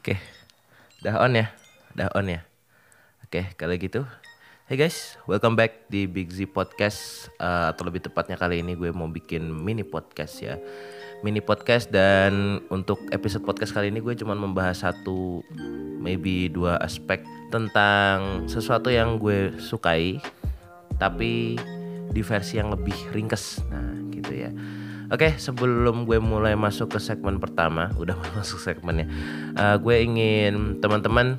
Oke, udah on ya, udah on ya. Oke, kalau gitu, hey guys, welcome back di Big Z Podcast. Eh, atau lebih tepatnya kali ini gue mau bikin mini podcast ya, mini podcast dan untuk episode podcast kali ini gue cuma membahas satu, maybe dua aspek tentang sesuatu yang gue sukai, tapi di versi yang lebih ringkes. Nah, gitu ya. Oke, sebelum gue mulai masuk ke segmen pertama, udah masuk segmennya. Uh, gue ingin teman-teman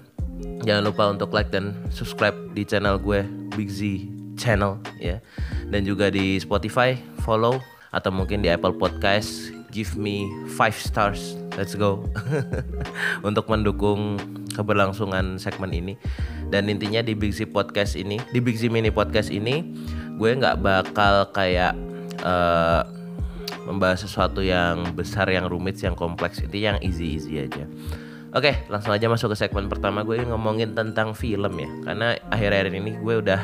jangan lupa untuk like dan subscribe di channel gue Big Z Channel ya, dan juga di Spotify follow atau mungkin di Apple Podcast give me five stars. Let's go untuk mendukung keberlangsungan segmen ini. Dan intinya di Big Z Podcast ini, di Big Z Mini Podcast ini, gue nggak bakal kayak uh, membahas sesuatu yang besar, yang rumit, yang kompleks. Itu yang easy-easy aja. Oke, langsung aja masuk ke segmen pertama. Gue ngomongin tentang film ya, karena akhir-akhir ini gue udah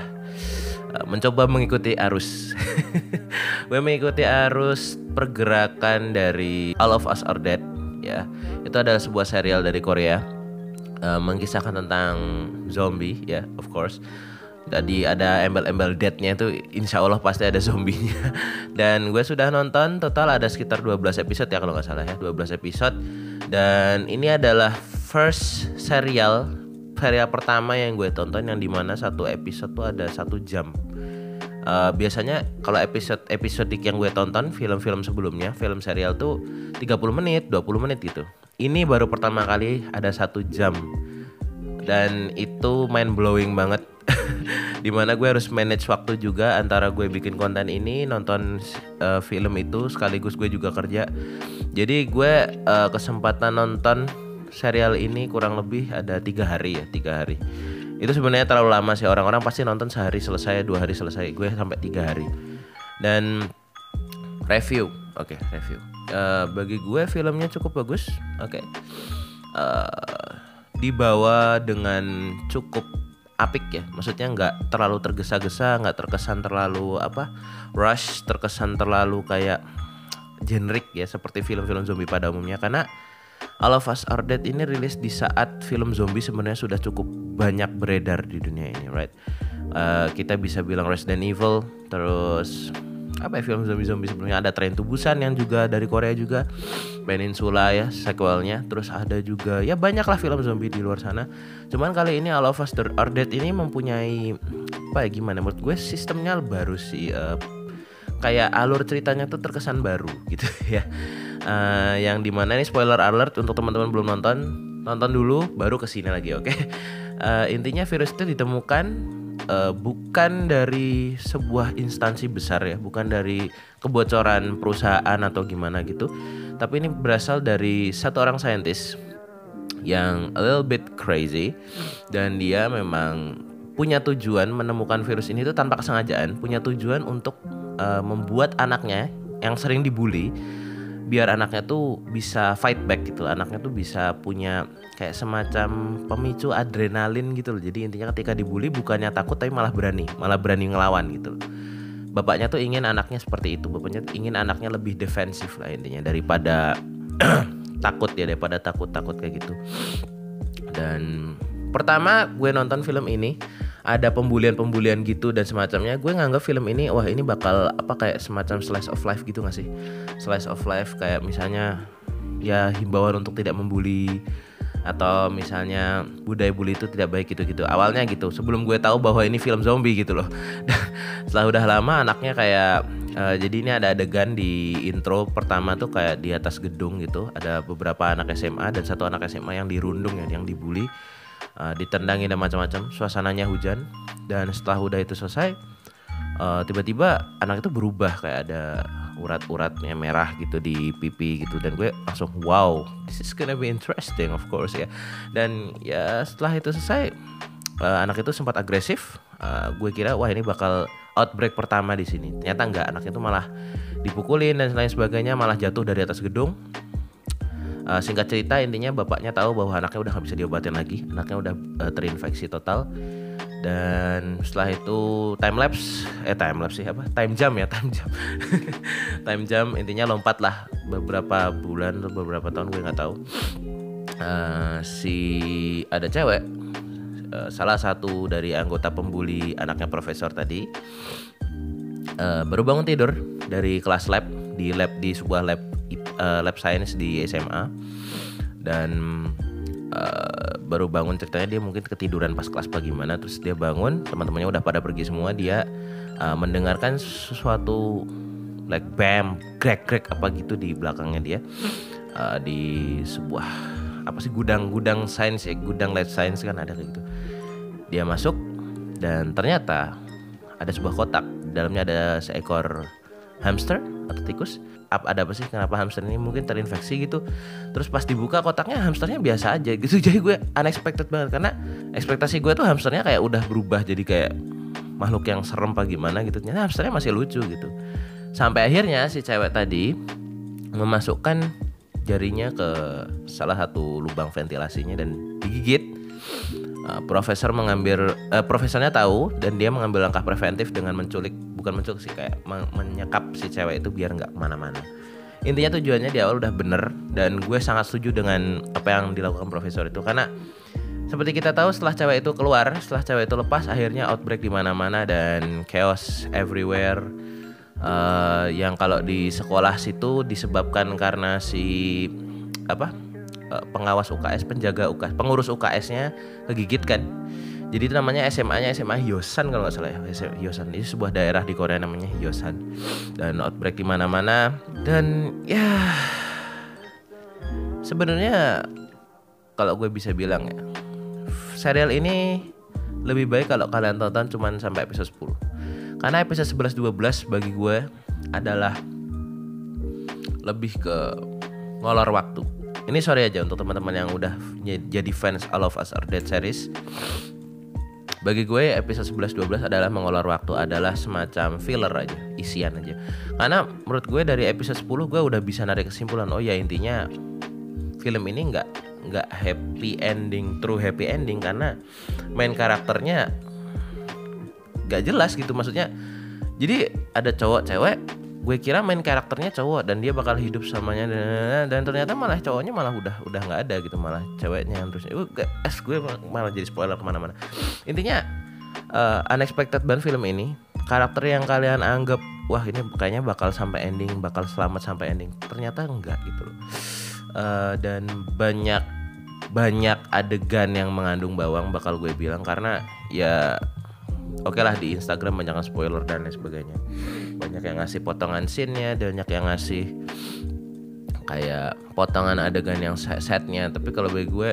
uh, mencoba mengikuti arus. gue mengikuti arus pergerakan dari All of Us Are Dead ya. Itu adalah sebuah serial dari Korea uh, mengisahkan tentang zombie ya, of course tadi ada embel-embel deadnya itu insya Allah pasti ada zombinya. Dan gue sudah nonton total ada sekitar 12 episode ya kalau nggak salah ya 12 episode. Dan ini adalah first serial serial pertama yang gue tonton yang di mana satu episode tuh ada satu jam. Uh, biasanya kalau episode episode yang gue tonton film-film sebelumnya film serial tuh 30 menit 20 menit gitu. Ini baru pertama kali ada satu jam dan itu mind blowing banget. Di mana gue harus manage waktu juga antara gue bikin konten ini nonton uh, film itu sekaligus gue juga kerja. Jadi gue uh, kesempatan nonton serial ini kurang lebih ada tiga hari ya tiga hari. Itu sebenarnya terlalu lama sih. Orang-orang pasti nonton sehari selesai dua hari selesai. Gue sampai tiga hari. Dan review. Oke okay, review. Uh, bagi gue filmnya cukup bagus. Oke. Okay. uh, dibawa dengan cukup apik ya. Maksudnya nggak terlalu tergesa-gesa nggak terkesan terlalu apa rush terkesan terlalu kayak generik ya seperti film-film zombie pada umumnya. Karena All of Us Are Dead ini rilis di saat film zombie sebenarnya sudah cukup banyak beredar di dunia ini right? Uh, kita bisa bilang Resident Evil terus apa ya film zombie-zombie sebelumnya? Ada Train to Busan yang juga dari Korea juga. Peninsula ya sequelnya. Terus ada juga ya banyak lah film zombie di luar sana. Cuman kali ini All of Us Are Dead ini mempunyai apa ya gimana? Menurut gue sistemnya baru sih uh, kayak alur ceritanya tuh terkesan baru gitu ya. Uh, yang di mana ini spoiler alert untuk teman-teman belum nonton. Nonton dulu baru ke sini lagi oke? Okay? uh, intinya virus itu ditemukan uh, bukan dari sebuah instansi besar ya, bukan dari kebocoran perusahaan atau gimana gitu, tapi ini berasal dari satu orang saintis yang a little bit crazy dan dia memang punya tujuan menemukan virus ini itu tanpa kesengajaan, punya tujuan untuk uh, membuat anaknya yang sering dibully biar anaknya tuh bisa fight back gitu anaknya tuh bisa punya kayak semacam pemicu adrenalin gitu loh. Jadi intinya ketika dibully bukannya takut tapi malah berani. Malah berani ngelawan gitu loh. Bapaknya tuh ingin anaknya seperti itu. Bapaknya ingin anaknya lebih defensif lah intinya daripada takut ya daripada takut takut kayak gitu. Dan pertama gue nonton film ini ada pembulian-pembulian gitu dan semacamnya gue nganggap film ini wah ini bakal apa kayak semacam slice of life gitu gak sih? Slice of life kayak misalnya ya himbauan untuk tidak membuli atau misalnya budaya bully itu tidak baik gitu-gitu. Awalnya gitu sebelum gue tahu bahwa ini film zombie gitu loh. Setelah udah lama anaknya kayak uh, jadi ini ada adegan di intro pertama tuh kayak di atas gedung gitu. Ada beberapa anak SMA dan satu anak SMA yang dirundung ya yang dibully uh, ditendangin dan macam-macam. Suasananya hujan dan setelah udah itu selesai uh, tiba-tiba anak itu berubah kayak ada urat-uratnya merah gitu di pipi gitu. Dan gue langsung wow this is gonna be interesting of course ya. Dan ya setelah itu selesai uh, anak itu sempat agresif. Uh, gue kira wah ini bakal outbreak pertama di sini. Ternyata enggak anak itu malah dipukulin dan lain sebagainya malah jatuh dari atas gedung uh, singkat cerita intinya bapaknya tahu bahwa anaknya udah nggak bisa diobatin lagi. Anaknya udah uh, terinfeksi total. Dan setelah itu time lapse eh time lapse sih apa? Time jam ya time jam time jam intinya lompat lah. Beberapa bulan atau beberapa tahun gue nggak tahu. Uh, si ada cewek salah satu dari anggota pembuli anaknya profesor tadi uh, baru bangun tidur dari kelas lab di lab di sebuah lab uh, lab science di SMA dan uh, baru bangun ceritanya dia mungkin ketiduran pas kelas pagi mana terus dia bangun teman-temannya udah pada pergi semua. Dia uh, mendengarkan sesuatu like bam crack crack apa gitu di belakangnya dia. Uh, di sebuah apa sih gudang-gudang sains ya gudang lab science kan ada gitu. Dia masuk dan ternyata ada sebuah kotak. Dalamnya ada seekor hamster atau tikus ada apa sih? Kenapa hamster ini mungkin terinfeksi gitu? Terus pas dibuka kotaknya hamsternya biasa aja gitu. Jadi gue unexpected banget. Karena ekspektasi gue tuh hamsternya kayak udah berubah jadi kayak makhluk yang serem apa gimana gitu. Ternyata hamsternya masih lucu gitu. Sampai akhirnya si cewek tadi memasukkan jarinya ke salah satu lubang ventilasinya dan digigit uh, profesor mengambil uh, profesornya tahu dan dia mengambil langkah preventif dengan menculik bukan menculik sih kayak menyekap si cewek itu biar nggak ke mana-mana. Intinya tujuannya di awal udah bener dan gue sangat setuju dengan apa yang dilakukan profesor itu. Karena seperti kita tahu setelah cewek itu keluar setelah cewek itu lepas akhirnya outbreak di mana-mana dan chaos everywhere. Uh, yang kalau di sekolah situ disebabkan karena si apa pengawas UKS penjaga UKS pengurus UKS-nya kegigit kan jadi itu namanya SMA-nya SMA Hyosan kalau nggak salah ya. Hyosan ini sebuah daerah di Korea namanya Hyosan. Dan outbreak di mana-mana dan ya sebenarnya kalau gue bisa bilang ya serial ini lebih baik kalau kalian tonton cuman sampai episode 10. Karena episode 11 12 bagi gue adalah lebih ke ngolor waktu. Ini sorry aja untuk teman-teman yang udah jadi fans All of Us Are Dead series bagi gue episode 11 12 adalah mengolor waktu adalah semacam filler aja, isian aja. Karena menurut gue dari episode 10 gue udah bisa narik kesimpulan oh ya intinya film ini nggak nggak happy ending, true happy ending karena main karakternya nggak jelas gitu maksudnya. Jadi ada cowok cewek gue kira main karakternya cowok dan dia bakal hidup samanya dan, dan ternyata malah cowoknya malah udah udah nggak ada gitu malah ceweknya yang terusnya gue es gue malah jadi spoiler ke mana-mana. Intinya uh, unexpected banget film ini karakter yang kalian anggap wah ini kayaknya bakal sampai ending bakal selamat sampai ending ternyata enggak gitu loh. Uh, dan banyak banyak adegan yang mengandung bawang bakal gue bilang karena ya oke okay lah di Instagram banyak spoiler dan lain sebagainya. Banyak yang ngasih potongan scene-nya banyak yang ngasih kayak potongan adegan yang setnya. Tapi kalau bagi gue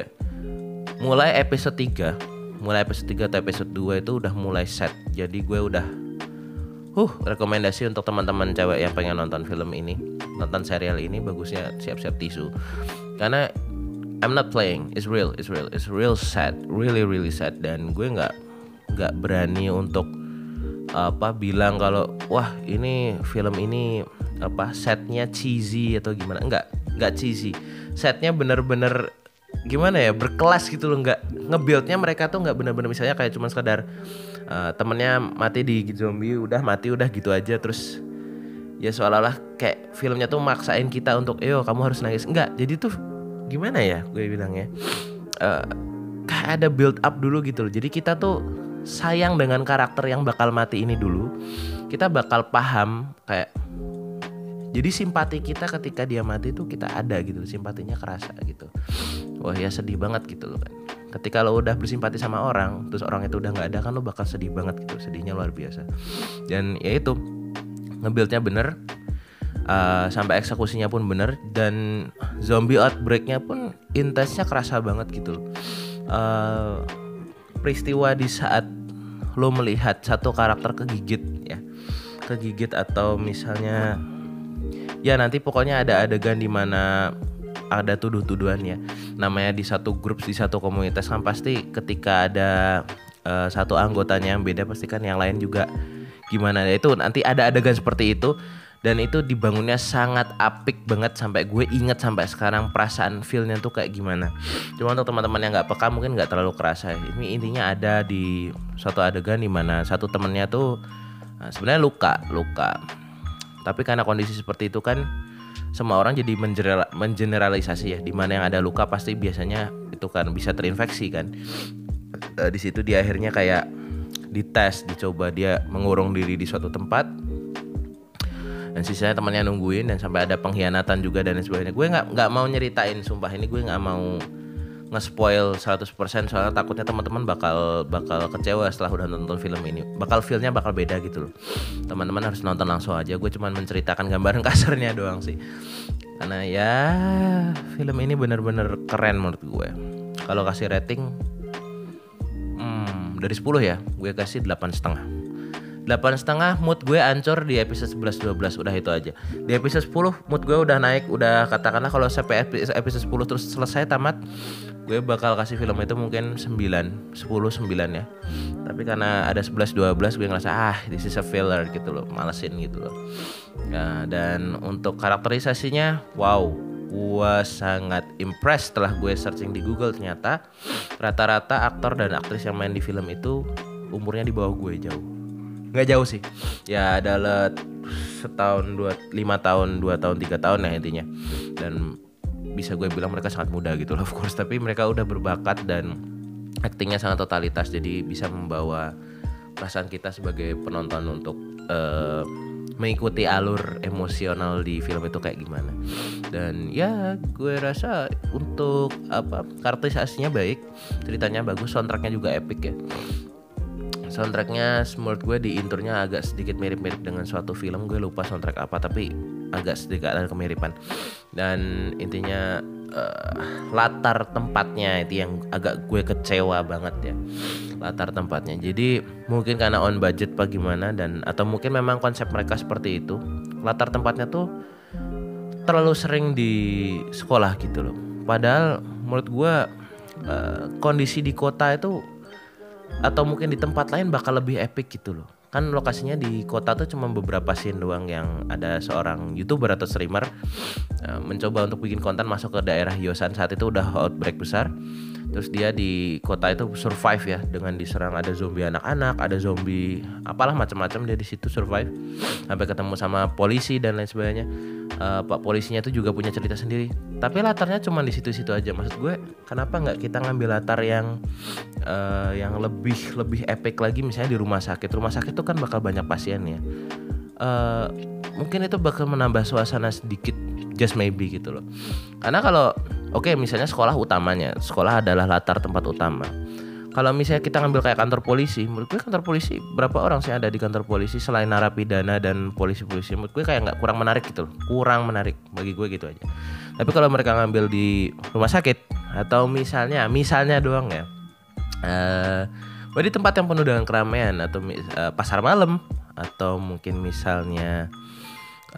mulai episode 3 mulai episode 3 atau episode 2 itu udah mulai set. Jadi gue udah huh rekomendasi untuk teman-teman cewek yang pengen nonton film ini nonton serial ini bagusnya siap-siap tisu. Karena I'm not playing it's real it's real it's real sad really really sad. Dan gue nggak nggak berani untuk apa bilang kalau wah ini film ini apa setnya cheesy atau gimana. Enggak enggak cheesy. Setnya bener-bener gimana ya berkelas gitu loh. Nggak ngebuildnya mereka tuh nggak bener-bener misalnya kayak cuma sekadar uh, temennya mati di zombie udah mati udah gitu aja terus ya seolah-olah kayak filmnya tuh maksain kita untuk yo kamu harus nangis. Enggak jadi tuh gimana ya gue bilangnya uh, kayak ada build up dulu gitu loh. Jadi kita tuh sayang dengan karakter yang bakal mati ini dulu kita bakal paham kayak jadi simpati kita ketika dia mati itu kita ada gitu simpatinya kerasa gitu. Wah ya sedih banget gitu loh kan ketika lo udah bersimpati sama orang terus orang itu udah nggak ada kan lo bakal sedih banget gitu sedihnya luar biasa. Dan ya itu ngebuildnya bener uh, sampai eksekusinya pun bener dan zombie outbreaknya pun intensnya kerasa banget gitu uh, peristiwa di saat lo melihat satu karakter kegigit ya. Kegigit atau misalnya ya nanti pokoknya ada adegan di mana ada tuduh-tuduhan ya. Namanya di satu grup di satu komunitas kan pasti ketika ada uh, satu anggotanya yang beda pasti kan yang lain juga gimana. Itu nanti ada adegan seperti itu dan itu dibangunnya sangat apik banget sampai gue inget sampai sekarang perasaan feelnya tuh kayak gimana. Cuma untuk teman-teman yang nggak peka mungkin nggak terlalu kerasa. Ini intinya ada di suatu adegan di mana satu temennya tuh nah, sebenarnya luka luka. Tapi karena kondisi seperti itu kan semua orang jadi mengeneral- mengeneralisasi ya. Di mana yang ada luka pasti biasanya itu kan bisa terinfeksi kan. Eh, di situ dia akhirnya kayak dites dicoba dia mengurung diri di suatu tempat dan sisanya temannya nungguin dan sampai ada pengkhianatan juga dan sebagainya. Gue nggak nggak mau nyeritain sumpah. Ini gue nggak mau nge-spoil 100% soalnya takutnya teman-teman bakal bakal kecewa setelah udah nonton film ini. Bakal feelnya bakal beda gitu loh. Teman-teman harus nonton langsung aja. Gue cuman menceritakan gambaran kasarnya doang sih. Karena ya film ini bener-bener keren menurut gue. Kalau kasih rating hmm, dari 10 ya gue kasih delapan setengah delapan setengah mood gue ancur di episode 11 12 udah itu aja. Di episode 10 mood gue udah naik udah katakanlah kalau sampai epi- episode 10 terus selesai tamat gue bakal kasih film itu mungkin 9 10 9 ya. Tapi karena ada 11 12 gue ngerasa ah this is a filler gitu loh malesin gitu loh. Ya, dan untuk karakterisasinya wow gue sangat impressed setelah gue searching di Google ternyata rata-rata aktor dan aktris yang main di film itu umurnya di bawah gue jauh nggak jauh sih. Ya adalah setahun dua lima tahun dua tahun tiga tahun ya intinya. Dan bisa gue bilang mereka sangat muda gitu loh of course. Tapi mereka udah berbakat dan aktingnya sangat totalitas. Jadi bisa membawa perasaan kita sebagai penonton untuk eh, mengikuti alur emosional di film itu kayak gimana. Dan ya gue rasa untuk apa karakterisasinya baik ceritanya bagus soundtracknya juga epic ya soundtracknya menurut gue di intronya agak sedikit mirip-mirip dengan suatu film. Gue lupa soundtrack apa tapi agak sedikit ada kemiripan. Dan intinya eh, latar tempatnya itu yang agak gue kecewa banget ya. Latar tempatnya. Jadi mungkin karena on budget apa gimana dan atau mungkin memang konsep mereka seperti itu latar tempatnya tuh terlalu sering di sekolah gitu loh. Padahal menurut gue eh, kondisi di kota itu atau mungkin di tempat lain bakal lebih epic gitu loh. Kan lokasinya di kota tuh cuma beberapa scene doang yang ada seorang youtuber atau streamer eh, mencoba untuk bikin konten masuk ke daerah Yosan. Saat itu udah outbreak besar terus dia di kota itu survive ya dengan diserang ada zombie anak-anak ada zombie apalah macam-macam dia di situ survive. Sampai ketemu sama polisi dan lain sebagainya. Eh, pak polisinya itu juga punya cerita sendiri. Tapi latarnya cuma di situ-situ aja. Maksud gue kenapa nggak kita ngambil latar yang eh, yang lebih lebih epic lagi? Misalnya di rumah sakit. Rumah sakit itu kan bakal banyak pasien ya. Eh, mungkin itu bakal menambah suasana sedikit just maybe gitu loh. Karena kalau oke misalnya sekolah utamanya. Sekolah adalah latar tempat utama. Kalau misalnya kita ngambil kayak kantor polisi, menurut gue kantor polisi berapa orang sih ada di kantor polisi selain narapidana dan polisi-polisi? Menurut gue kayak nggak kurang menarik gitu loh, kurang menarik. Bagi gue gitu aja. Tapi kalau mereka ngambil di rumah sakit atau misalnya, misalnya doang ya, eh di tempat yang penuh dengan keramaian atau eh, pasar malam atau mungkin misalnya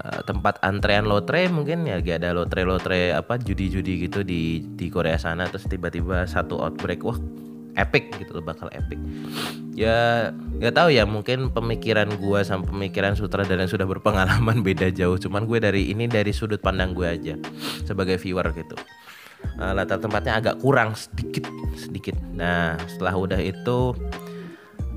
eh, tempat antrean lotre mungkin ya lagi ada lotre lotre apa judi-judi gitu di di Korea sana terus tiba-tiba satu outbreak wah epic gitu loh bakal epic. Ya nggak tahu ya mungkin pemikiran gua sama pemikiran sutradara yang sudah berpengalaman beda jauh. Cuman gue dari ini dari sudut pandang gue aja sebagai viewer gitu. Eh, latar tempatnya agak kurang sedikit sedikit. Nah setelah udah itu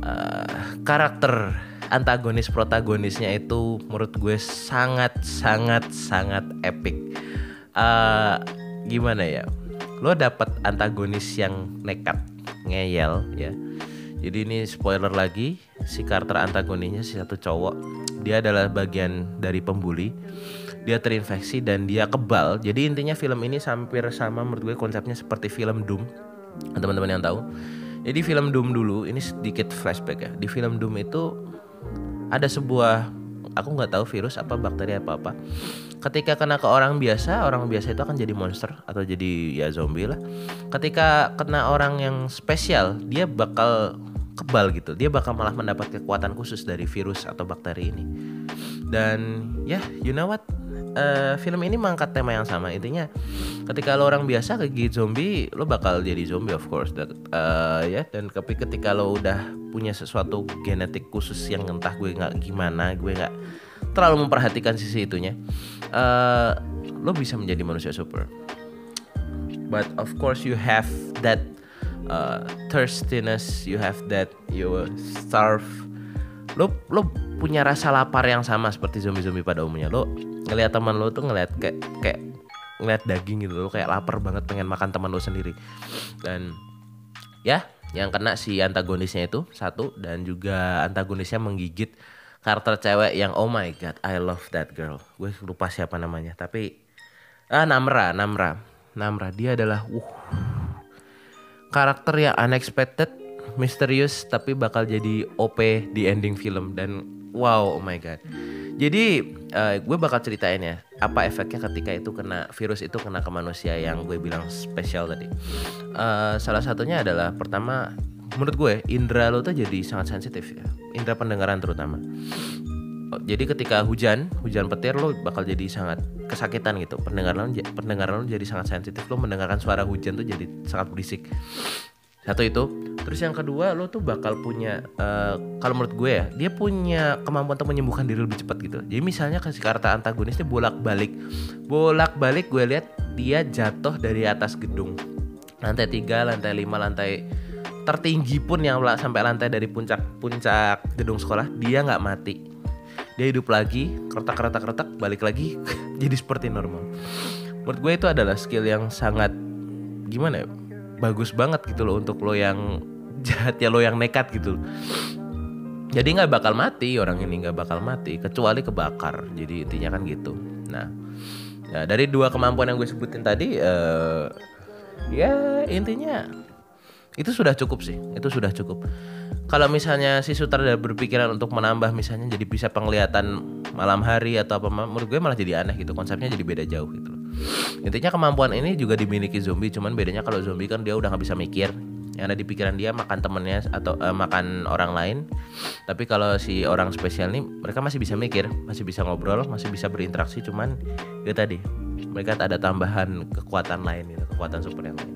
eh, karakter antagonis protagonisnya itu menurut gue sangat sangat sangat epic. Eh, gimana ya? Lo dapat antagonis yang nekat ngeyel ya. Jadi ini spoiler lagi si karakter antagonisnya si satu cowok dia adalah bagian dari pembuli. Dia terinfeksi dan dia kebal. Jadi intinya film ini hampir sama menurut gue konsepnya seperti film Doom. Teman-teman yang tahu. Jadi film Doom dulu ini sedikit flashback ya. Di film Doom itu ada sebuah aku nggak tahu virus apa bakteri apa apa. Ketika kena ke orang biasa orang biasa itu akan jadi monster atau jadi ya zombie lah. Ketika kena orang yang spesial dia bakal kebal gitu. Dia bakal malah mendapat kekuatan khusus dari virus atau bakteri ini. Dan ya you know what Eh, film ini mengangkat tema yang sama. Intinya ketika lo orang biasa kegigit zombie lo bakal jadi zombie of course. That, eh, ya dan tapi ketika lo udah punya sesuatu genetik khusus yang entah gue nggak gimana gue nggak terlalu memperhatikan sisi itunya eh, lo bisa menjadi manusia super. But of course you have that uh, thirstiness you have that you starve lo lo punya rasa lapar yang sama seperti zombie-zombie pada umumnya. Lo ngelihat teman lo tuh ngelihat kayak kayak ngelihat daging gitu. Lo kayak lapar banget pengen makan teman lo sendiri. Dan ya yang kena si antagonisnya itu satu dan juga antagonisnya menggigit karakter cewek yang oh my god I love that girl. Gue lupa siapa namanya tapi ah Namra Namra. Namra dia adalah uh karakter yang unexpected misterius tapi bakal jadi OP di ending film dan wow oh my god jadi uh, gue bakal ceritain ya apa efeknya ketika itu kena virus itu kena ke manusia yang gue bilang spesial tadi. Uh, salah satunya adalah pertama menurut gue indera lo tuh jadi sangat sensitif ya, indera pendengaran terutama. Jadi ketika hujan, hujan petir lo bakal jadi sangat kesakitan gitu. Pendengaran lo, pendengaran lo jadi sangat sensitif. Lo mendengarkan suara hujan tuh jadi sangat berisik. Satu itu. Terus yang kedua lo tuh bakal punya uh, kalau menurut gue ya, dia punya kemampuan untuk menyembuhkan diri lebih cepat gitu. Jadi misalnya kasih karakter antagonisnya bolak-balik. Bolak-balik gue lihat dia jatuh dari atas gedung. Lantai 3, lantai 5, lantai tertinggi pun yang sampai lantai dari puncak puncak gedung sekolah dia nggak mati dia hidup lagi kertak kertak kertak balik lagi jadi seperti normal menurut gue itu adalah skill yang sangat gimana ya bagus banget gitu loh untuk lo yang jahat ya lo yang nekat gitu. Jadi nggak bakal mati orang ini nggak bakal mati kecuali kebakar. Jadi intinya kan gitu. Nah ya dari dua kemampuan yang gue sebutin tadi uh, ya intinya itu sudah cukup sih itu sudah cukup. Kalau misalnya si sutradara berpikiran untuk menambah misalnya jadi bisa penglihatan malam hari atau apa menurut gue malah jadi aneh gitu konsepnya jadi beda jauh gitu intinya kemampuan ini juga dimiliki zombie cuman bedanya kalau zombie kan dia udah nggak bisa mikir. Yang ada di pikiran dia makan temennya atau uh, makan orang lain. Tapi kalau si orang spesial nih mereka masih bisa mikir masih bisa ngobrol masih bisa berinteraksi cuman itu tadi mereka ada tambahan kekuatan lain gitu kekuatan super yang lain.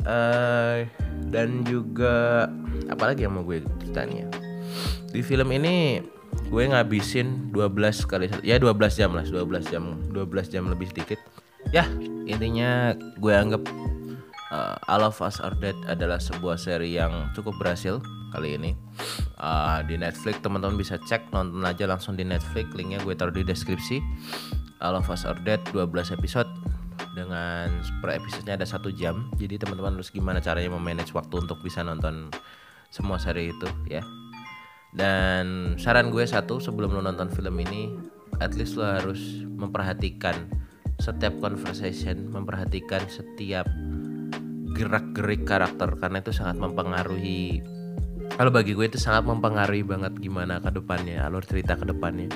Uh, dan juga apalagi yang mau gue ceritain di film ini gue ngabisin 12 kali ya 12 jam lah 12 jam 12 jam lebih sedikit. Ya intinya gue anggap uh, All of Us Are Dead adalah sebuah seri yang cukup berhasil kali ini. Uh, di Netflix teman-teman bisa cek nonton aja langsung di Netflix. Linknya gue taruh di deskripsi. All of Us Are Dead 12 episode. Dengan per episodenya ada satu jam. Jadi teman-teman harus gimana caranya memanage waktu untuk bisa nonton semua seri itu ya dan saran gue satu sebelum lo nonton film ini at least lo harus memperhatikan setiap conversation memperhatikan setiap gerak-gerik karakter karena itu sangat mempengaruhi kalau bagi gue itu sangat mempengaruhi banget gimana ke depannya alur cerita ke depannya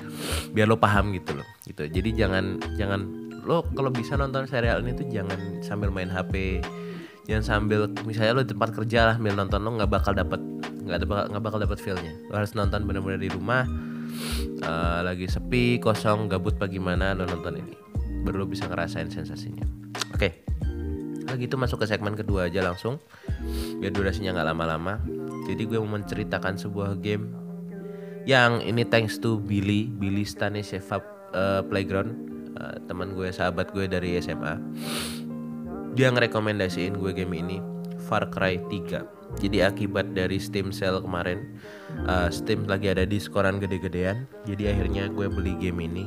biar lo paham gitu loh gitu. Jadi jangan jangan lo kalau bisa nonton serial ini tuh jangan sambil main HP jangan sambil misalnya lo di tempat kerja lah sambil nonton lo nggak bakal dapet nggak bakal nggak bakal dapet feelnya. Lo harus nonton bener-bener di rumah uh, lagi sepi kosong gabut bagaimana lo nonton ini. Baru lo bisa ngerasain sensasinya. Oke. Okay. Nah gitu masuk ke segmen kedua aja langsung. Biar durasinya nggak lama-lama. Jadi gue mau menceritakan sebuah game yang ini thanks to Billy Billy Stanishev uh, Playground. Uh, teman gue sahabat gue dari SMA dia ngerekomendasiin gue game ini Far Cry 3 jadi akibat dari Steam sale kemarin uh, Steam lagi ada diskoran gede-gedean. Jadi akhirnya gue beli game ini.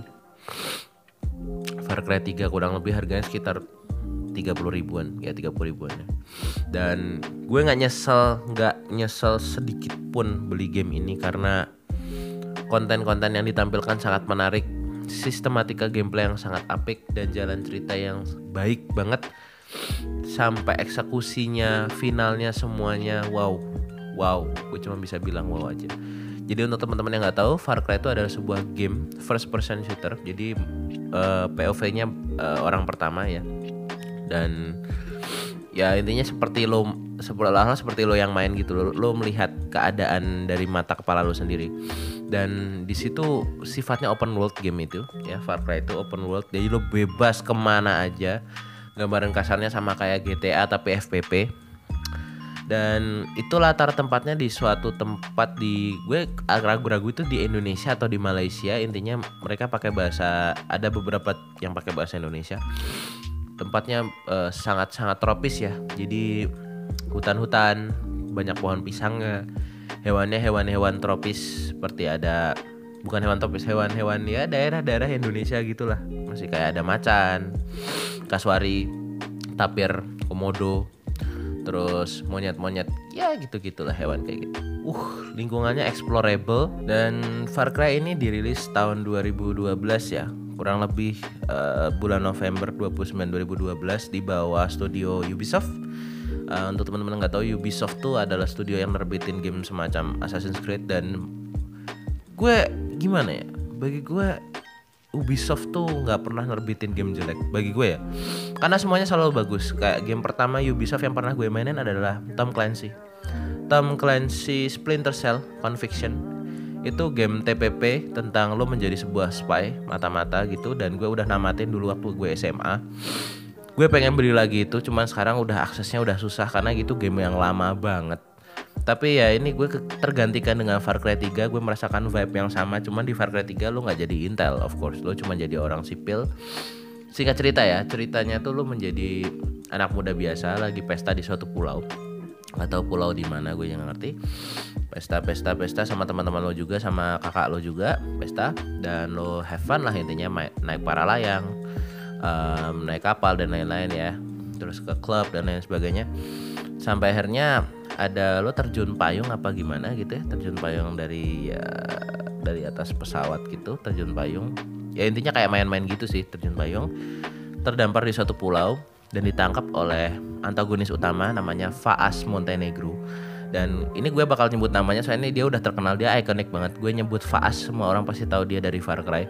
Far Cry 3 kurang lebih harganya sekitar 30 ribuan ya 30 ribuan ya. dan gue nggak nyesel nggak nyesel sedikit pun beli game ini karena konten-konten yang ditampilkan sangat menarik sistematika gameplay yang sangat apik dan jalan cerita yang baik banget sampai eksekusinya finalnya semuanya wow. Wow gue cuma bisa bilang wow aja. Jadi untuk teman-teman yang nggak tahu Far Cry itu adalah sebuah game first person shooter. Jadi uh, eh, POV-nya uh, eh, orang pertama ya. Dan ya intinya seperti lo seolah seperti lo yang main gitu lo, lo melihat keadaan dari mata kepala lo sendiri. Dan di situ sifatnya open world game itu ya. Far Cry itu open world jadi lo bebas ke mana aja gambaran kasarnya sama kayak GTA tapi FPP dan itu latar tempatnya di suatu tempat di gue ragu-ragu itu di Indonesia atau di Malaysia. Intinya mereka pakai bahasa ada beberapa yang pakai bahasa Indonesia. Tempatnya sangat-sangat uh, tropis ya. Jadi hutan-hutan banyak pohon pisangnya. Hewannya hewan-hewan tropis seperti ada bukan hewan tropis hewan-hewan ya daerah-daerah Indonesia gitulah. Masih kayak ada macan kasuari tapir komodo terus monyet-monyet ya gitu gitulah hewan kayak gitu. Uh lingkungannya explorable dan Far Cry ini dirilis tahun 2012 ya. Kurang lebih uh, bulan November 29 2012 di bawah studio Ubisoft. Uh, untuk teman-teman nggak tahu Ubisoft tuh adalah studio yang nerbitin game semacam Assassin's Creed dan gue gimana ya? Bagi gue Ubisoft tuh nggak pernah nerbitin game jelek bagi gue ya. Karena semuanya selalu bagus. Kayak game pertama Ubisoft yang pernah gue mainin adalah Tom Clancy. Tom Clancy Splinter Cell Conviction. Itu game TPP tentang lo menjadi sebuah spy mata-mata gitu dan gue udah namatin dulu waktu gue SMA gue pengen beli lagi itu cuman sekarang udah aksesnya udah susah karena gitu game yang lama banget tapi ya ini gue tergantikan dengan Far Cry 3 gue merasakan vibe yang sama. Cuman di Far Cry 3 lo nggak jadi intel of course. Lo cuma jadi orang sipil. Singkat cerita ya ceritanya tuh lo menjadi anak muda biasa lagi pesta di suatu pulau. Atau pulau di mana gue yang ngerti. Pesta pesta pesta sama teman-teman lo juga sama kakak lo juga pesta. Dan lo have fun lah intinya naik para layang um, naik kapal dan lain-lain ya. Terus ke klub dan lain sebagainya sampai akhirnya ada lo terjun payung apa gimana? gitu ya. Terjun payung dari ya dari atas pesawat gitu terjun payung. Ya intinya kayak main-main gitu sih terjun payung. Terdampar di suatu pulau dan ditangkap oleh antagonis utama namanya Faas Montenegro. Dan ini gue bakal nyebut namanya soalnya dia udah terkenal dia ikonik banget. Gue nyebut Faas semua orang pasti tahu dia dari Far Cry.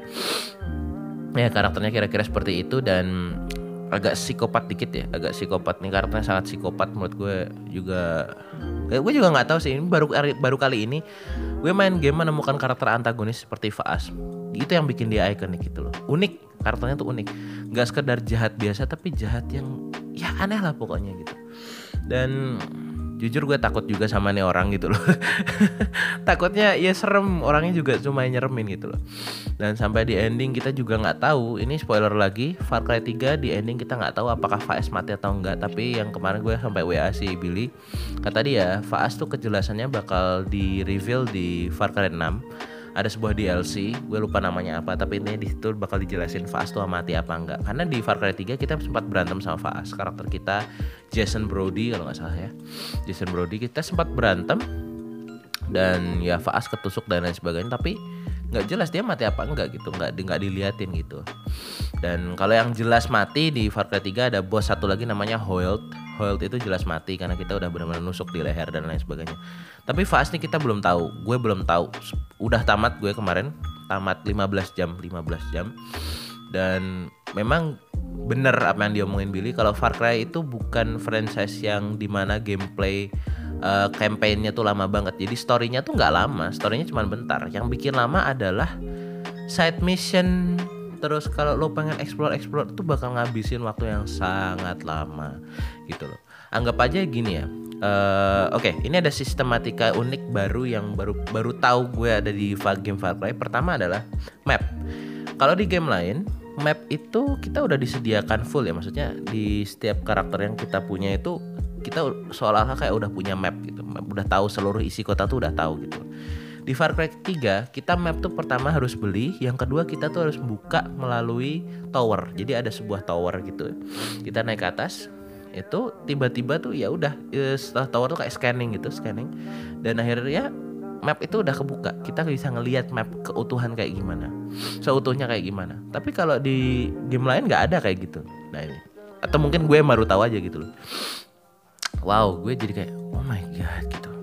Ya karakternya kira-kira seperti itu dan agak psikopat dikit ya agak psikopat nih karakternya sangat psikopat menurut gue juga. Eh, gue juga nggak tahu sih ini baru baru kali ini gue main game menemukan karakter antagonis seperti Faas. Itu yang bikin dia ikonik gitu loh. Unik karakternya tuh unik. Nggak sekedar jahat biasa tapi jahat yang ya aneh lah pokoknya gitu. Dan jujur gue takut juga sama nih orang gitu loh. Takutnya ya serem orangnya juga cuma nyeremin gitu loh. Dan sampai di ending kita juga nggak tahu ini spoiler lagi Far Cry 3 di ending kita nggak tahu apakah Faes mati atau enggak tapi yang kemarin gue sampai WA si Billy kata dia Faes tuh kejelasannya bakal di reveal di Far Cry 6 ada sebuah DLC gue lupa namanya apa tapi ini di situ bakal dijelasin Faas tuh mati apa enggak. Karena di Far Cry 3 kita sempat berantem sama Faas karakter kita Jason Brody kalau nggak salah ya. Jason Brody kita sempat berantem dan ya Faas ketusuk dan lain sebagainya tapi nggak jelas dia mati apa enggak gitu nggak nggak diliatin gitu. Dan kalau yang jelas mati di Far Cry 3 ada bos satu lagi namanya Hoylt Hoylt itu jelas mati karena kita udah benar-benar nusuk di leher dan lain sebagainya. Tapi Fast nih kita belum tahu. Gue belum tahu. Udah tamat gue kemarin, tamat 15 jam, 15 jam. Dan memang bener apa yang diomongin Billy kalau Far Cry itu bukan franchise yang di mana gameplay uh, campaignnya tuh lama banget. Jadi storynya tuh nggak lama, storynya cuma bentar. Yang bikin lama adalah side mission terus kalau lo pengen explore explore tuh bakal ngabisin waktu yang sangat lama gitu loh. Anggap aja gini ya uh, oke okay, ini ada sistematika unik baru yang baru baru tahu gue ada di game Far Cry. Pertama adalah map. Kalau di game lain map itu kita udah disediakan full ya. Maksudnya di setiap karakter yang kita punya itu kita seolah-olah kayak udah punya map gitu. Udah tahu seluruh isi kota tuh udah tahu gitu di Far Cry 3 kita map tuh pertama harus beli, yang kedua kita tuh harus buka melalui tower. Jadi ada sebuah tower gitu. Kita naik ke atas, itu tiba-tiba tuh ya udah e, setelah tower tuh kayak scanning gitu, scanning. Dan akhirnya map itu udah kebuka. Kita bisa ngelihat map keutuhan kayak gimana. Seutuhnya kayak gimana. Tapi kalau di game lain nggak ada kayak gitu. Nah ini. Atau mungkin gue baru tahu aja gitu loh. Wow, gue jadi kayak oh my god gitu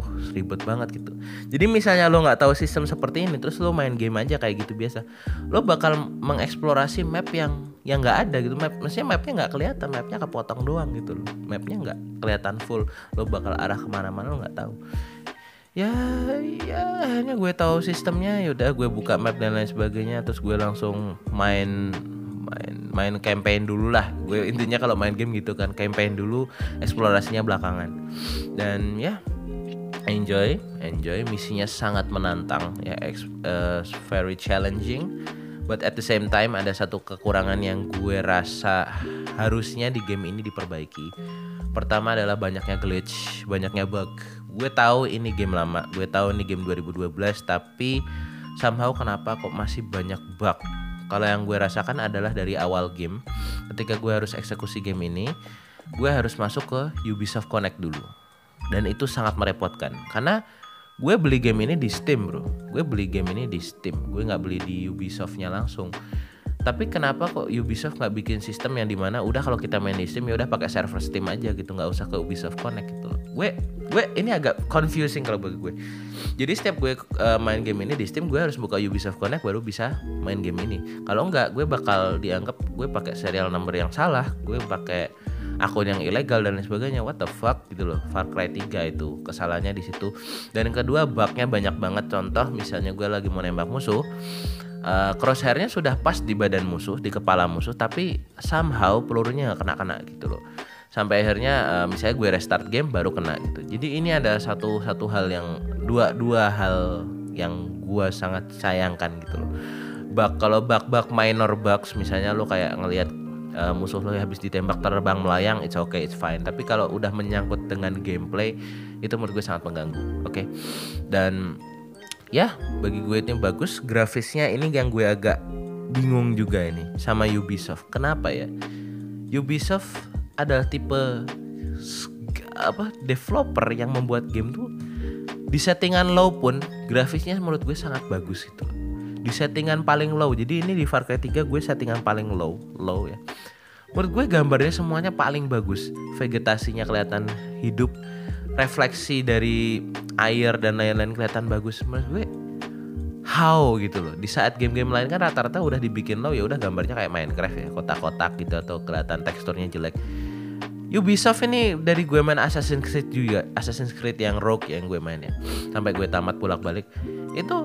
uh ribet banget gitu. Jadi misalnya lo nggak tahu sistem seperti ini terus lo main game aja kayak gitu biasa lo bakal mengeksplorasi map yang yang nggak ada gitu. Map maksudnya mapnya nggak kelihatan mapnya kepotong doang gitu lo mapnya nggak kelihatan full lo bakal arah ke mana-mana lo nggak tahu. Ya ya hanya gue tahu sistemnya yaudah gue buka map dan lain sebagainya terus gue langsung main main main campaign dulu lah. Gue intinya kalau main game gitu kan campaign dulu eksplorasinya belakangan. Dan ya enjoy enjoy misinya sangat menantang ya uh, very challenging but at the same time ada satu kekurangan yang gue rasa harusnya di game ini diperbaiki Pertama adalah banyaknya glitch, banyaknya bug. Gue tahu ini game lama, gue tahu ini game 2012, tapi somehow kenapa kok masih banyak bug? Kalau yang gue rasakan adalah dari awal game, ketika gue harus eksekusi game ini, gue harus masuk ke Ubisoft Connect dulu. Dan itu sangat merepotkan, karena gue beli game ini di Steam bro. Gue beli game ini di Steam, gue nggak beli di Ubisoftnya langsung. Tapi kenapa kok Ubisoft nggak bikin sistem yang di mana udah kalau kita main di Steam ya udah pakai server Steam aja gitu. Nggak usah ke Ubisoft Connect gitu gue gue ini agak confusing kalau bagi gue. Jadi setiap gue uh, main game ini di Steam gue harus buka Ubisoft Connect baru bisa main game ini. Kalau nggak gue bakal dianggap gue pakai serial number yang salah. Gue pakai akun yang ilegal dan lain sebagainya. What the fuck? Gitu loh. Far Cry 3 itu kesalahannya di situ. Dan yang kedua bugnya banyak banget. Contoh misalnya gue lagi mau nembak musuh uh, crosshairnya sudah pas di badan musuh di kepala musuh tapi somehow pelurunya nggak kena kena gitu loh. Sampai akhirnya uh, misalnya gue restart game baru kena gitu. Jadi ini ada satu satu hal yang dua dua hal yang gue sangat sayangkan gitu loh. Kalau bug minor bugs misalnya lo kayak ngelihat uh, musuh lo habis ditembak terbang melayang it's okay it's fine. Tapi kalau udah menyangkut dengan gameplay itu menurut gue sangat mengganggu oke? Okay? dan ya bagi gue itu bagus grafisnya ini yang gue agak bingung juga ini sama Ubisoft. Kenapa ya? Ubisoft adalah tipe apa developer yang membuat game tuh di settingan low pun grafisnya menurut gue sangat bagus itu di settingan paling low. Jadi ini di Far Cry 3 gue settingan paling low low ya. Menurut gue gambarnya semuanya paling bagus. Vegetasinya kelihatan hidup refleksi dari air dan lain-lain kelihatan bagus. Menurut gue how gitu loh. Di saat game-game lain kan rata-rata udah dibikin low ya udah gambarnya kayak Minecraft ya kotak-kotak gitu atau kelihatan teksturnya jelek. Ubisoft ini dari gue main Assassin's Creed juga Assassin's Creed yang Rogue yang gue main ya. Sampai gue tamat pulang balik itu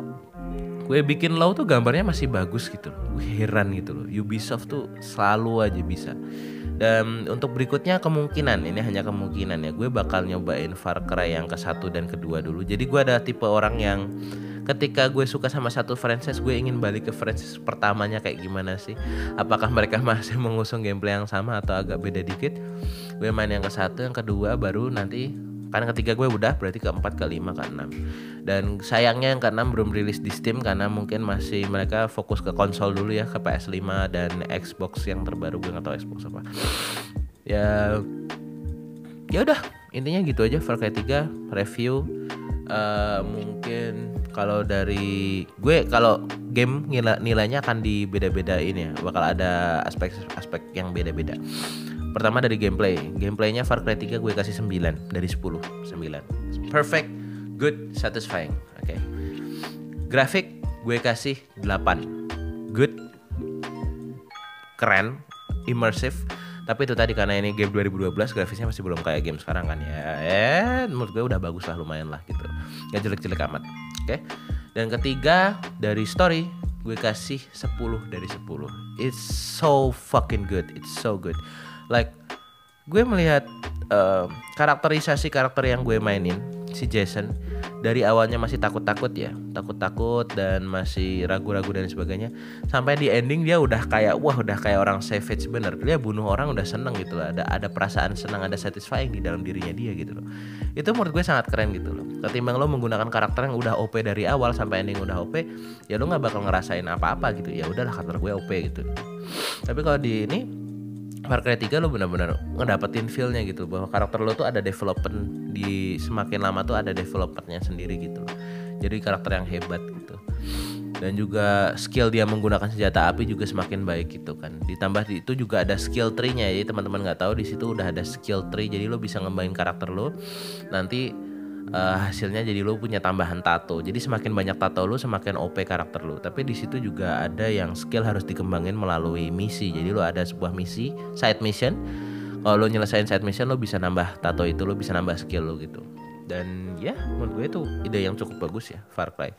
gue bikin low tuh gambarnya masih bagus gitu gue heran gitu loh. Ubisoft tuh selalu aja bisa. Dan untuk berikutnya kemungkinan ini hanya kemungkinan ya gue bakal nyobain Far Cry yang ke satu dan kedua dulu. Jadi gue ada tipe orang yang ketika gue suka sama satu franchise gue ingin balik ke franchise pertamanya kayak gimana sih? Apakah mereka masih mengusung gameplay yang sama atau agak beda dikit? Gue main yang ke satu yang kedua baru nanti karena ketiga gue udah berarti keempat kelima keenam. Dan sayangnya yang keenam belum rilis di Steam karena mungkin masih mereka fokus ke konsol dulu ya ke PS5 dan Xbox yang terbaru. Gue nggak tahu Xbox apa. Ya ya udah. Intinya gitu aja Far Cry 3 review. Uh, mungkin kalau dari gue kalau game nilai nilainya akan di beda-beda ini ya. Bakal ada aspek-aspek yang beda-beda Pertama dari gameplay. Gameplaynya Far Cry 3 gue kasih 9 dari 10. 9. Perfect, good, satisfying. Oke. Okay. Grafik gue kasih 8. Good, keren, immersive. Tapi itu tadi karena ini game 2012 grafisnya masih belum kayak game sekarang kan ya. Eh, menurut gue udah bagus lah lumayan lah gitu. Gak jelek-jelek amat. Oke. Okay. Dan ketiga dari story gue kasih 10 dari 10. It's so fucking good. It's so good like gue melihat uh, karakterisasi karakter yang gue mainin si Jason dari awalnya masih takut-takut ya. Takut-takut dan masih ragu-ragu dan sebagainya. Sampai di ending dia udah kayak wah udah kayak orang savage bener. Dia bunuh orang udah seneng gitu loh. Ada ada perasaan senang ada satisfying di dalam dirinya dia gitu loh. Itu menurut gue sangat keren gitu loh. Ketimbang lo menggunakan karakter yang udah OP dari awal sampai ending udah OP ya lo nggak bakal ngerasain apa-apa gitu. Ya udahlah karakter gue OP gitu. Tapi kalau di ini Far Cry 3 lo benar-benar ngedapetin feelnya gitu bahwa karakter lo tuh ada development di semakin lama tuh ada developernya sendiri gitu jadi karakter yang hebat gitu. Dan juga skill dia menggunakan senjata api juga semakin baik gitu kan. Ditambah itu juga ada skill tree-nya. Jadi teman-teman nggak tahu di situ udah ada skill tree jadi lo bisa ngembangin karakter lo. Nanti uh, hasilnya jadi lo punya tambahan tato. Jadi semakin banyak tato lo semakin OP karakter lo. Tapi di situ juga ada yang skill harus dikembangin melalui misi. Jadi lo ada sebuah misi side mission. Kalau lo nyelesain side mission lo bisa nambah tato itu lo bisa nambah skill lo gitu. Dan ya menurut gue itu ide yang cukup bagus ya Far Cry.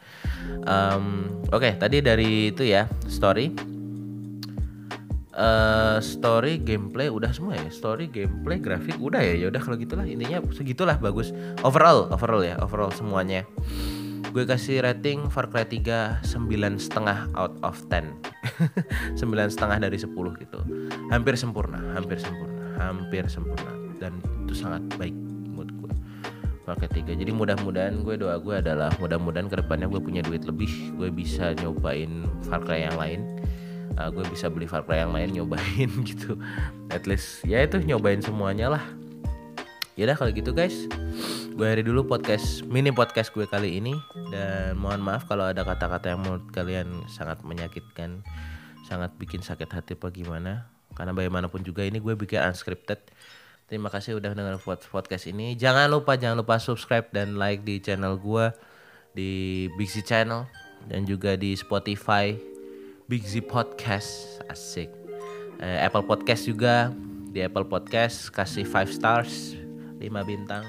Um, Oke okay, tadi dari itu ya story uh, story gameplay udah semua ya? Story gameplay grafik udah ya? Ya udah kalau gitulah intinya segitulah bagus. Overall overall ya overall semuanya. Gue kasih rating Far Cry 3 sembilan setengah out of 10 sembilan setengah dari 10 gitu. Hampir sempurna hampir sempurna hampir sempurna. Dan itu sangat baik menurut gue. Paket tiga. Jadi mudah-mudahan gue doa gue adalah mudah-mudahan ke depannya gue punya duit lebih. Gue bisa nyobain Far Cry yang lain uh, gue bisa beli Far Cry yang lain nyobain gitu. At least ya itu nyobain semuanya lah. Ya udah kalau gitu guys. Gue hari dulu podcast mini podcast gue kali ini. Dan mohon maaf kalau ada kata-kata yang menurut kalian sangat menyakitkan sangat bikin sakit hati apa gimana. Karena bagaimanapun juga ini gue bikin unscripted. Terima kasih udah dengar podcast ini. Jangan lupa jangan lupa subscribe dan like di channel gua di Big Z Channel dan juga di Spotify Big Z Podcast asik. Eh, Apple Podcast juga. Di Apple Podcast kasih 5 stars 5 bintang.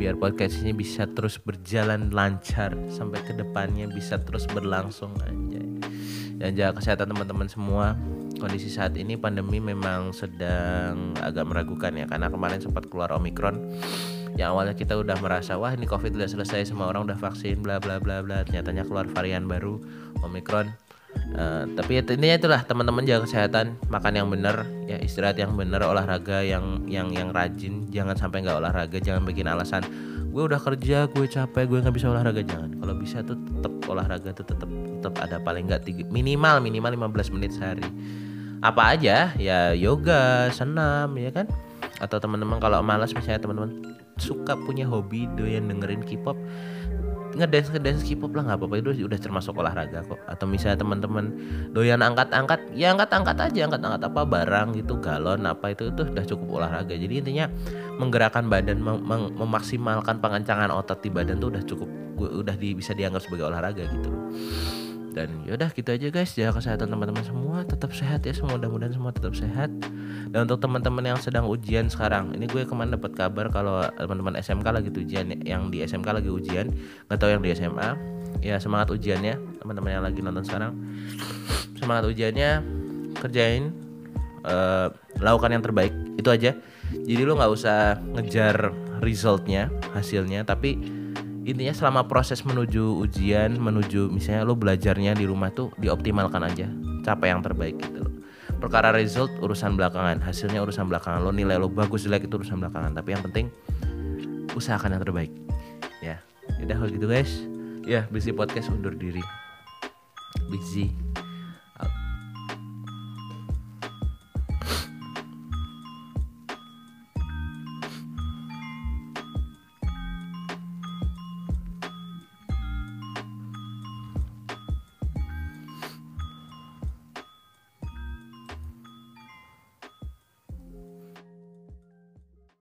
Biar podcast ini bisa terus berjalan lancar sampai ke depannya bisa terus berlangsung aja. Dan jaga kesehatan teman-teman semua. Kondisi saat ini pandemi memang sedang agak meragukan ya karena kemarin sempat keluar omikron yang awalnya kita udah merasa wah ini covid udah selesai semua orang udah vaksin bla bla bla bla. Nyatanya keluar varian baru omikron uh, tapi intinya itulah teman-teman jaga kesehatan makan yang benar ya istirahat yang benar olahraga yang yang yang rajin. Jangan sampai nggak olahraga jangan bikin alasan gue udah kerja gue capek gue nggak bisa olahraga. Jangan kalau bisa tuh tetap olahraga tuh tetap tetap ada paling nggak minimal minimal 15 menit sehari. Apa aja ya yoga senam ya kan? Atau teman-teman kalau malas misalnya teman-teman suka punya hobi doyan dengerin K-pop ngedance ngedance K-pop lah nggak apa-apa. Itu udah termasuk olahraga kok. Atau misalnya teman-teman doyan angkat-angkat ya angkat-angkat aja angkat-angkat apa barang gitu galon apa itu itu udah cukup olahraga. Jadi intinya menggerakkan badan mem memaksimalkan pengencangan otot di badan tuh udah cukup udah di, bisa dianggap sebagai olahraga gitu dan yaudah gitu aja guys. Jaga kesehatan teman-teman semua. Tetap sehat ya. Semua mudah-mudahan semua tetap sehat. Dan untuk teman-teman yang sedang ujian sekarang ini gue kemarin dapat kabar kalau teman-teman SMK lagi ujian yang di SMK lagi ujian. Nggak tahu yang di SMA ya semangat ujiannya. Teman-teman yang lagi nonton sekarang. Semangat ujiannya. Kerjain uh, lakukan yang terbaik. Itu aja. Jadi lo nggak usah ngejar resultnya hasilnya. Tapi intinya selama proses menuju ujian menuju misalnya lo belajarnya di rumah tuh dioptimalkan aja capai yang terbaik gitu loh. Perkara result urusan belakangan. Hasilnya urusan belakangan lo nilai lo bagus jelek itu urusan belakangan. Tapi yang penting usahakan yang terbaik. Ya udah kalau gitu guys. Ya busy podcast undur diri. Busy